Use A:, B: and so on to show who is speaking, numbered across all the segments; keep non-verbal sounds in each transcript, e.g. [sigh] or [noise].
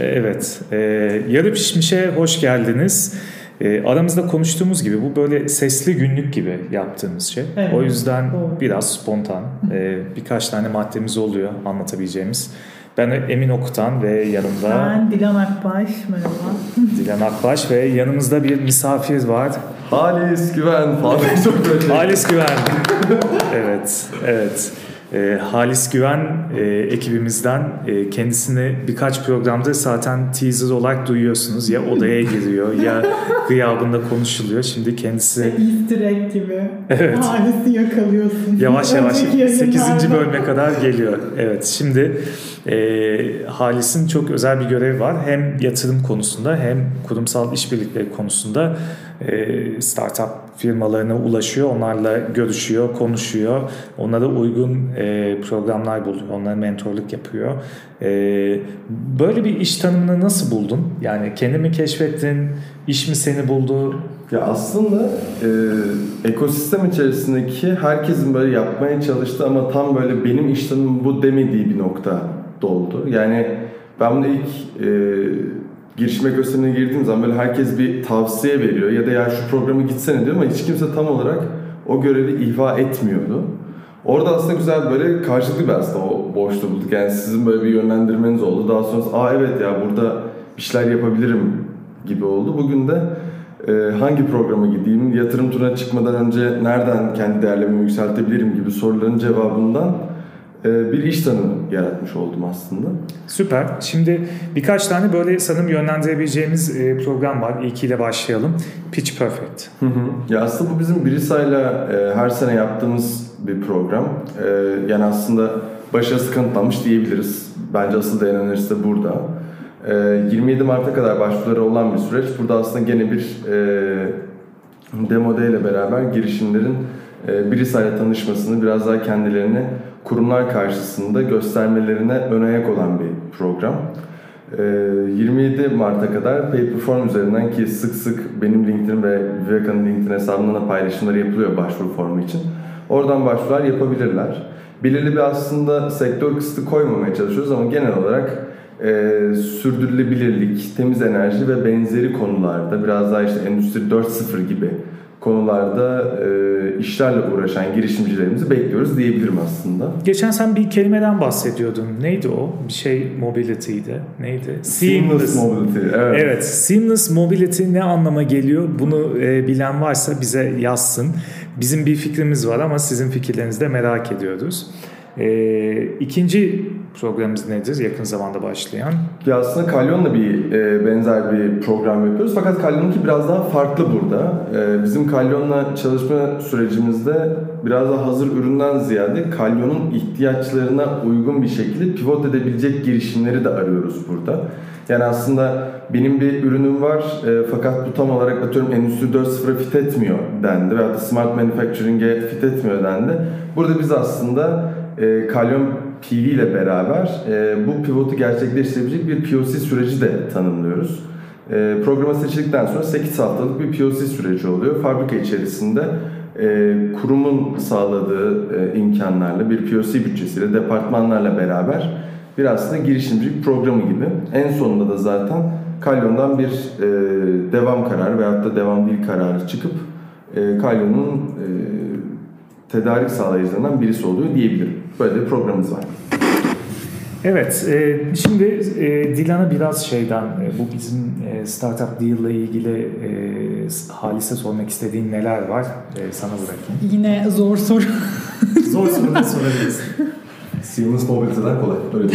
A: Evet. E, Yarı Pişmiş'e hoş geldiniz. E, aramızda konuştuğumuz gibi bu böyle sesli günlük gibi yaptığımız şey. Evet, o yüzden doğru. biraz spontan. E, birkaç tane maddemiz oluyor anlatabileceğimiz. Ben Emin Okutan ve yanımda...
B: Ben Dilan Akbaş, merhaba.
A: Dilan Akbaş ve yanımızda bir misafir var.
C: Halis Güven falan.
A: Halis Güven. evet, evet. E, Halis Güven e, ekibimizden e, kendisini birkaç programda zaten teaser olarak duyuyorsunuz. Ya odaya giriyor ya [laughs] gıyabında konuşuluyor. Şimdi kendisi...
B: Easter egg gibi. Evet. Halis'i yakalıyorsun.
A: Yavaş yavaş 8. bölüme kadar geliyor. Evet şimdi e, Halis'in çok özel bir görevi var. Hem yatırım konusunda hem kurumsal işbirlikleri konusunda e, startup firmalarına ulaşıyor. Onlarla görüşüyor, konuşuyor. Onlara uygun e, programlar buluyor. Onlara mentorluk yapıyor. E, böyle bir iş tanımını nasıl buldun? Yani kendimi keşfettin, iş mi seni buldu?
C: Ya aslında e, ekosistem içerisindeki herkesin böyle yapmaya çalıştığı ama tam böyle benim iş tanımım bu demediği bir nokta doldu. Yani ben bunu ilk e, girişim ekosistemine girdiğim zaman böyle herkes bir tavsiye veriyor ya da ya şu programı gitsene diyor ama hiç kimse tam olarak o görevi ihva etmiyordu. Orada aslında güzel böyle karşılıklı bir aslında o boşluğu bulduk. Yani sizin böyle bir yönlendirmeniz oldu. Daha sonra aa evet ya burada bir şeyler yapabilirim gibi oldu. Bugün de e, hangi programa gideyim, yatırım turuna çıkmadan önce nereden kendi değerlerimi yükseltebilirim gibi soruların cevabından bir iş tanımı yaratmış oldum aslında.
A: Süper. Şimdi birkaç tane böyle sanırım yönlendirebileceğimiz e, program var. İlkiyle başlayalım. Pitch Perfect.
C: Hı hı. Ya aslında bu bizim Birisa'yla e, her sene yaptığımız bir program. Yani aslında başarısı kanıtlanmış diyebiliriz. Bence asıl de burada. 27 Mart'a kadar başvuruları olan bir süreç. Burada aslında gene bir demo ile beraber girişimlerin Birisa'yla tanışmasını, biraz daha kendilerini kurumlar karşısında göstermelerine ön ayak olan bir program. 27 ee, Mart'a kadar Paperform üzerinden ki sık sık benim LinkedIn ve Viveka'nın LinkedIn hesabından da paylaşımları yapılıyor başvuru formu için. Oradan başvurular yapabilirler. Belirli bir aslında sektör kısıtı koymamaya çalışıyoruz ama genel olarak e, sürdürülebilirlik, temiz enerji ve benzeri konularda biraz daha işte Endüstri 4.0 gibi konularda e, işlerle uğraşan girişimcilerimizi bekliyoruz diyebilirim aslında.
A: Geçen sen bir kelimeden bahsediyordun. Neydi o? Bir şey mobility'ydi. Neydi?
C: Seamless, seamless mobility. Evet.
A: evet. Seamless mobility ne anlama geliyor? Bunu e, bilen varsa bize yazsın. Bizim bir fikrimiz var ama sizin fikirlerinizi de merak ediyoruz. E, ikinci programımız nedir yakın zamanda başlayan?
C: Ya aslında Kalyon'la bir e, benzer bir program yapıyoruz fakat Kalyon'unki biraz daha farklı burada. E, bizim Kalyon'la çalışma sürecimizde biraz daha hazır üründen ziyade Kalyon'un ihtiyaçlarına uygun bir şekilde pivot edebilecek girişimleri de arıyoruz burada. Yani aslında benim bir ürünüm var e, fakat bu tam olarak atıyorum Endüstri 4.0'a fit etmiyor dendi veya da Smart Manufacturing'e fit etmiyor dendi. Burada biz aslında e, Kalyon PV ile beraber e, bu pivotu gerçekleştirebilecek bir POC süreci de tanımlıyoruz. E, programa seçildikten sonra 8 haftalık bir POC süreci oluyor. Fabrika içerisinde e, kurumun sağladığı e, imkanlarla bir POC bütçesiyle departmanlarla beraber bir aslında girişimcilik programı gibi. En sonunda da zaten Kalyon'dan bir e, devam kararı veyahut da devam değil kararı çıkıp e, Kalyon'un e, tedarik sağlayıcılarından birisi oluyor diyebilirim. Böyle bir programımız var.
A: Evet, e, şimdi e, Dilan'a biraz şeyden, e, bu bizim e, Startup Deal ile ilgili e, Halis'e sormak istediğin neler var? E, sana bırakayım.
B: Yine zor soru. [laughs]
A: zor soru da sorabilirsin. [laughs]
C: Seamless Mobility'den kolay, öyle [laughs]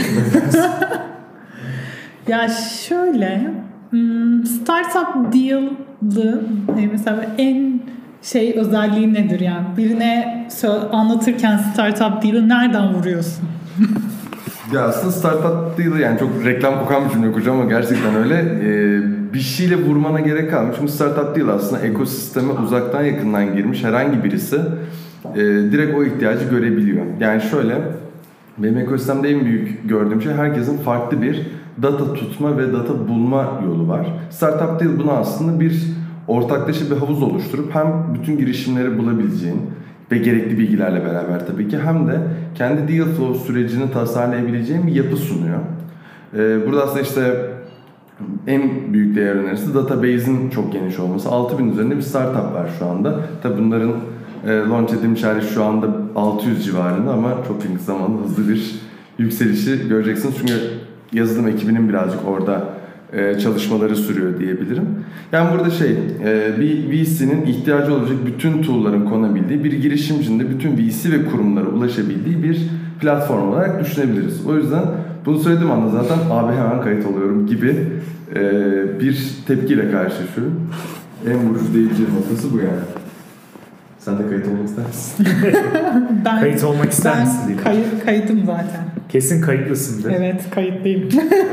B: Ya şöyle, hmm, Startup Deal'ı e, mesela en şey özelliği nedir yani? Birine anlatırken startup deal'ı nereden vuruyorsun? [laughs]
C: ya aslında startup deal'ı yani çok reklam kokan bir cümle kuracağım ama gerçekten öyle. Ee, bir şeyle vurmana gerek kalmıyor. Çünkü startup deal aslında ekosisteme uzaktan yakından girmiş herhangi birisi e, direkt o ihtiyacı görebiliyor. Yani şöyle benim ekosistemde en büyük gördüğüm şey herkesin farklı bir data tutma ve data bulma yolu var. Startup deal bunu aslında bir ortaklaşa bir havuz oluşturup hem bütün girişimleri bulabileceğin ve gerekli bilgilerle beraber tabii ki hem de kendi deal flow sürecini tasarlayabileceğin bir yapı sunuyor. Ee, burada aslında işte en büyük değer önerisi database'in çok geniş olması. 6000 üzerinde bir startup var şu anda. Tabi bunların e, launch edilmiş hali şu anda 600 civarında ama çok yakın zamanda hızlı bir yükselişi göreceksiniz. Çünkü yazılım ekibinin birazcık orada e, çalışmaları sürüyor diyebilirim. Yani burada şey, e, bir VC'nin ihtiyacı olacak bütün tool'ların konabildiği, bir girişimcinin de bütün VC ve kurumlara ulaşabildiği bir platform olarak düşünebiliriz. O yüzden bunu söylediğim anda zaten abi hemen kayıt oluyorum gibi e, bir tepkiyle karşılaşıyorum. En vurucu değici noktası bu yani. Sen de kayıt olmak ister misin? [laughs]
B: ben,
A: Kayıt olmak ister
B: ben
A: misin? Dilek?
B: Kay, kayıtım zaten.
A: Kesin kayıtlısındır.
B: Evet kayıtlıyım.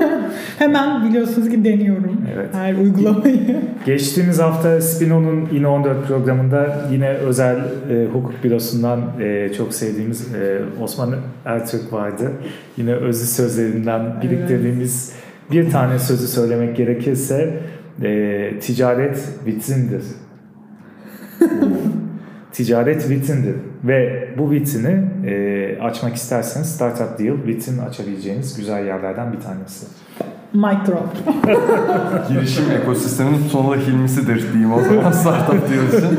B: [laughs] Hemen biliyorsunuz ki deniyorum
A: Evet.
B: her uygulamayı. [laughs]
A: Geçtiğimiz hafta Spino'nun Yine 14 programında yine özel e, hukuk bürosundan e, çok sevdiğimiz e, Osman Ertürk vardı. Yine özlü sözlerinden biriktirdiğimiz bir tane sözü söylemek gerekirse e, ticaret vitrindir. [laughs] ticaret vitrindir ve bu vitrini e, açmak isterseniz Startup Deal vitrin açabileceğiniz güzel yerlerden bir tanesi.
B: Mic drop. [laughs]
C: Girişim ekosisteminin sonunda hilmisidir diyeyim o zaman [laughs] startup deal için.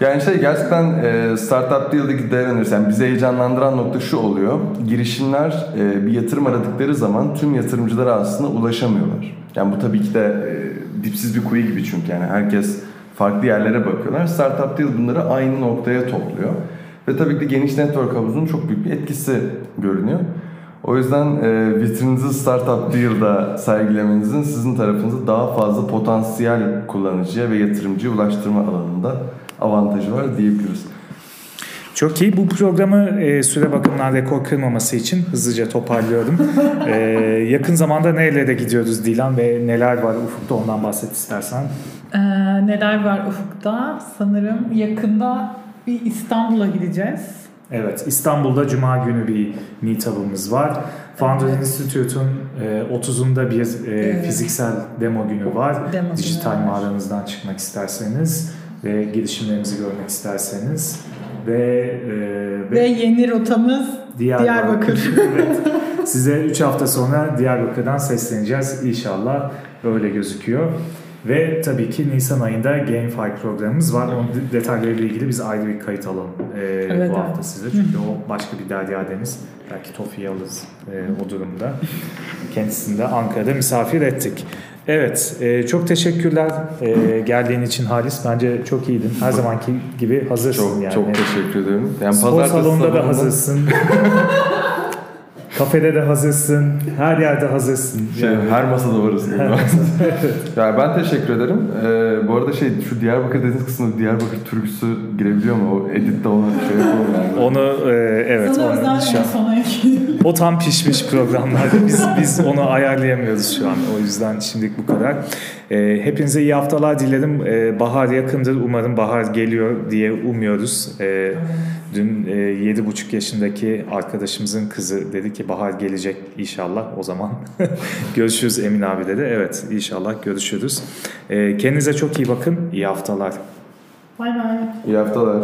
C: Yani şey gerçekten e, startup deal'daki değer önerisi, yani bizi heyecanlandıran nokta şu oluyor. Girişimler e, bir yatırım aradıkları zaman tüm yatırımcılara aslında ulaşamıyorlar. Yani bu tabii ki de e, dipsiz bir kuyu gibi çünkü yani herkes farklı yerlere bakıyorlar. Startup deal bunları aynı noktaya topluyor. Ve tabii ki geniş network havuzunun çok büyük bir etkisi görünüyor. O yüzden e, vitrinizi Startup Deal'da sergilemenizin sizin tarafınızda daha fazla potansiyel kullanıcıya ve yatırımcıya ulaştırma alanında avantajı var diyebiliriz.
A: Çok iyi. Bu programı e, süre bakımından rekor kırmaması için hızlıca toparlıyorum. [laughs] e, yakın zamanda nerelere gidiyoruz Dilan ve neler var ufukta ondan bahset istersen.
B: Ee, neler var ufukta? Sanırım yakında bir İstanbul'a gideceğiz.
A: Evet, İstanbul'da Cuma günü bir meetup'ımız var. Founder
B: Evet.
A: Institute'un e, 30'unda bir e,
B: Evet.
A: fiziksel demo günü var.
B: Demo
A: Dijital mağaranızdan çıkmak isterseniz ve girişimlerimizi görmek isterseniz ve e,
B: Ve yeni rotamız
A: Diyarbakır.
B: Diyarbakır. [laughs]
A: evet. [laughs] Size 3 hafta sonra Diyarbakır'dan sesleneceğiz. İnşallah öyle gözüküyor. Ve tabii ki Nisan ayında GameFi programımız var. Onun de- detaylarıyla ilgili biz ayrı bir kayıt alalım e,
B: Evet,
A: bu
B: evet.
A: hafta size. Çünkü o başka bir Derya Deniz. Belki Tofi'yi alırız e, o durumda. [laughs] Kendisini de Ankara'da misafir ettik. Evet, e, çok teşekkürler e, geldiğin için Halis. Bence çok iyiydin. Her zamanki gibi hazırsın
C: Çok
A: yani.
C: çok teşekkür ederim. Yani
A: Spor salonunda da hazırsın. [laughs] Kafede de hazırsın. Her yerde hazırsın.
C: Şey,
A: Yani.
C: her masada varız. [laughs] yani ben teşekkür ederim. Ee, bu arada şey şu Diyarbakır dediğiniz kısmında Diyarbakır türküsü girebiliyor mu? O editte onu şey yapalım yani. [laughs]
A: Onu e, evet
B: Sana
A: onu
B: özel
A: şu
B: en
A: an- o tam pişmiş programlarda biz biz onu ayarlayamıyoruz şu an. O yüzden şimdilik bu kadar. E, hepinize iyi haftalar dilerim. E, bahar yakındır. Umarım bahar geliyor diye umuyoruz. E, dün e, yedi buçuk yaşındaki arkadaşımızın kızı dedi ki bahar gelecek inşallah. O zaman [laughs] görüşürüz Emin abi dedi. Evet inşallah görüşürüz. E, kendinize çok iyi bakın. İyi haftalar.
B: Bay bay.
C: İyi haftalar.